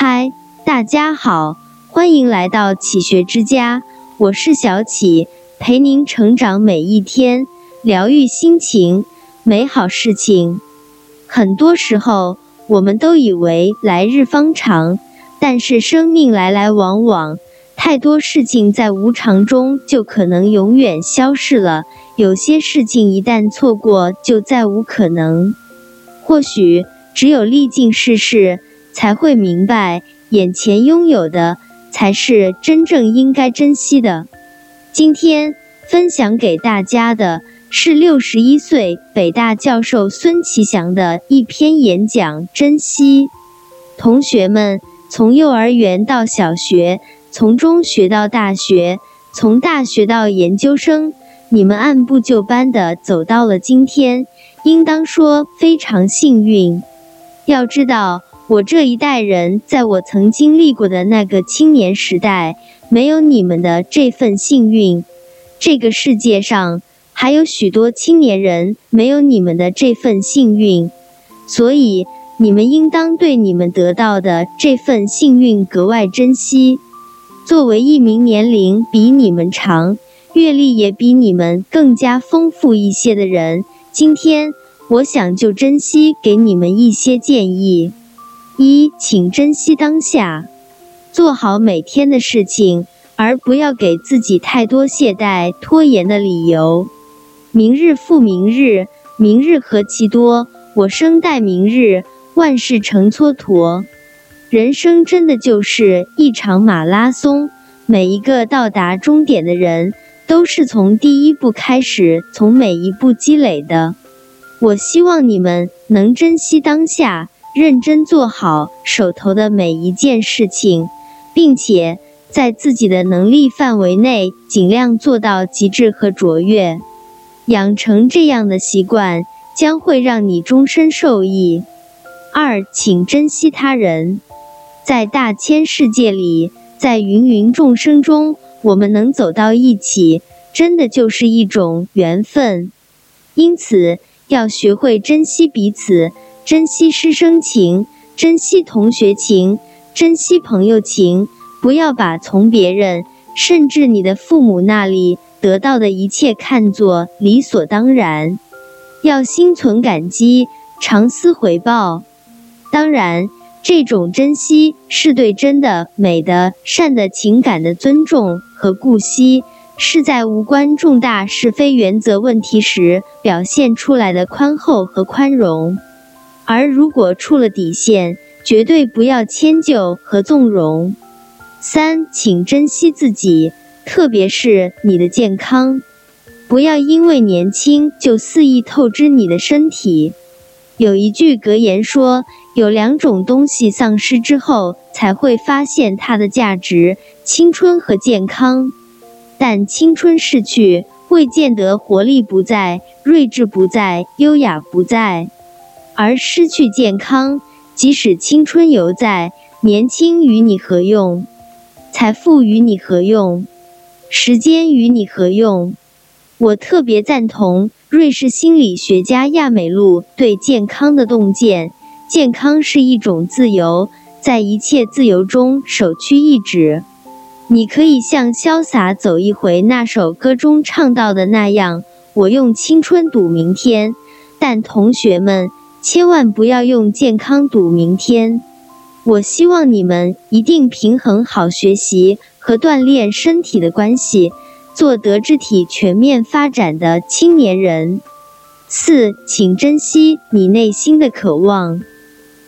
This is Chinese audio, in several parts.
嗨，大家好，欢迎来到启学之家，我是小启，陪您成长每一天，疗愈心情，美好事情。很多时候，我们都以为来日方长，但是生命来来往往，太多事情在无常中就可能永远消逝了。有些事情一旦错过，就再无可能。或许只有历尽世事。才会明白，眼前拥有的才是真正应该珍惜的。今天分享给大家的是六十一岁北大教授孙其祥的一篇演讲《珍惜》。同学们，从幼儿园到小学，从中学到大学，从大学到研究生，你们按部就班的走到了今天，应当说非常幸运。要知道。我这一代人，在我曾经历过的那个青年时代，没有你们的这份幸运。这个世界上还有许多青年人没有你们的这份幸运，所以你们应当对你们得到的这份幸运格外珍惜。作为一名年龄比你们长、阅历也比你们更加丰富一些的人，今天我想就珍惜给你们一些建议。一，请珍惜当下，做好每天的事情，而不要给自己太多懈怠、拖延的理由。明日复明日，明日何其多，我生待明日，万事成蹉跎。人生真的就是一场马拉松，每一个到达终点的人，都是从第一步开始，从每一步积累的。我希望你们能珍惜当下。认真做好手头的每一件事情，并且在自己的能力范围内尽量做到极致和卓越。养成这样的习惯，将会让你终身受益。二，请珍惜他人。在大千世界里，在芸芸众生中，我们能走到一起，真的就是一种缘分。因此，要学会珍惜彼此。珍惜师生情，珍惜同学情，珍惜朋友情。不要把从别人，甚至你的父母那里得到的一切看作理所当然。要心存感激，常思回报。当然，这种珍惜是对真的、美的、善的情感的尊重和顾惜，是在无关重大是非原则问题时表现出来的宽厚和宽容。而如果触了底线，绝对不要迁就和纵容。三，请珍惜自己，特别是你的健康，不要因为年轻就肆意透支你的身体。有一句格言说，有两种东西丧失之后才会发现它的价值：青春和健康。但青春逝去，未见得活力不在，睿智不在，优雅不在。而失去健康，即使青春犹在，年轻与你何用？财富与你何用？时间与你何用？我特别赞同瑞士心理学家亚美露对健康的洞见：健康是一种自由，在一切自由中首屈一指。你可以像《潇洒走一回》那首歌中唱到的那样：“我用青春赌明天。”但同学们。千万不要用健康赌明天。我希望你们一定平衡好学习和锻炼身体的关系，做德智体全面发展的青年人。四，请珍惜你内心的渴望，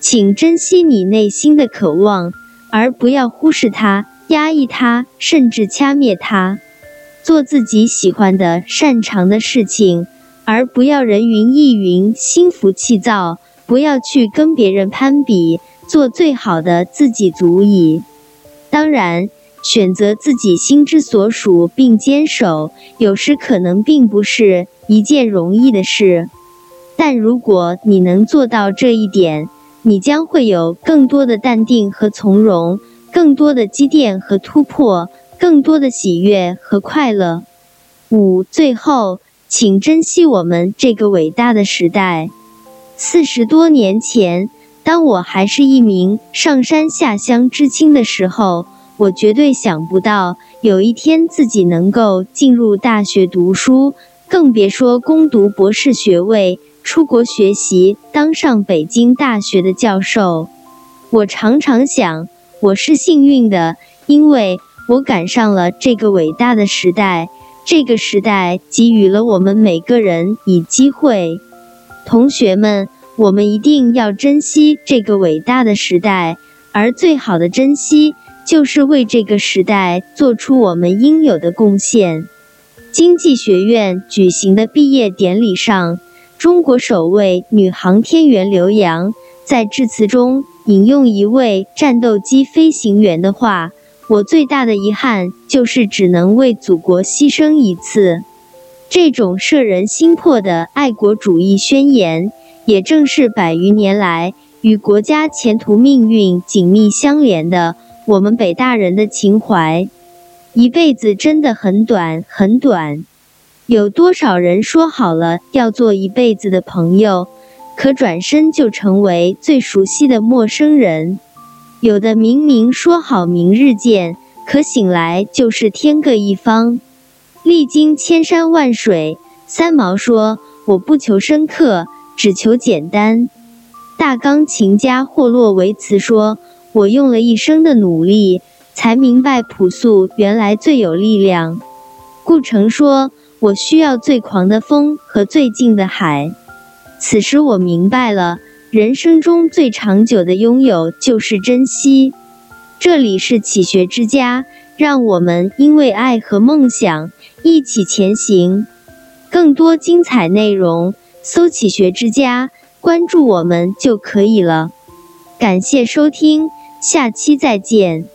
请珍惜你内心的渴望，而不要忽视它、压抑它，甚至掐灭它。做自己喜欢的、擅长的事情。而不要人云亦云、心浮气躁，不要去跟别人攀比，做最好的自己足矣。当然，选择自己心之所属并坚守，有时可能并不是一件容易的事。但如果你能做到这一点，你将会有更多的淡定和从容，更多的积淀和突破，更多的喜悦和快乐。五，最后。请珍惜我们这个伟大的时代。四十多年前，当我还是一名上山下乡知青的时候，我绝对想不到有一天自己能够进入大学读书，更别说攻读博士学位、出国学习、当上北京大学的教授。我常常想，我是幸运的，因为我赶上了这个伟大的时代。这个时代给予了我们每个人以机会。同学们。我们一定要珍惜这个伟大的时代，而最好的珍惜就是为这个时代做出我们应有的贡献。经济学院举行的毕业典礼上，中国首位女航天员刘洋在致辞中引用一位战斗机飞行员的话：“我最大的遗憾就是只能为祖国牺牲一次。”这种摄人心魄的爱国主义宣言。也正是百余年来与国家前途命运紧密相连的我们北大人的情怀。一辈子真的很短很短，有多少人说好了要做一辈子的朋友，可转身就成为最熟悉的陌生人；有的明明说好明日见，可醒来就是天各一方。历经千山万水，三毛说：“我不求深刻。”只求简单。大钢琴家霍洛维茨说：“我用了一生的努力，才明白朴素原来最有力量。”顾城说：“我需要最狂的风和最静的海。”此时我明白了，人生中最长久的拥有就是珍惜。这里是启学之家，让我们因为爱和梦想一起前行。更多精彩内容。搜“启学之家”，关注我们就可以了。感谢收听，下期再见。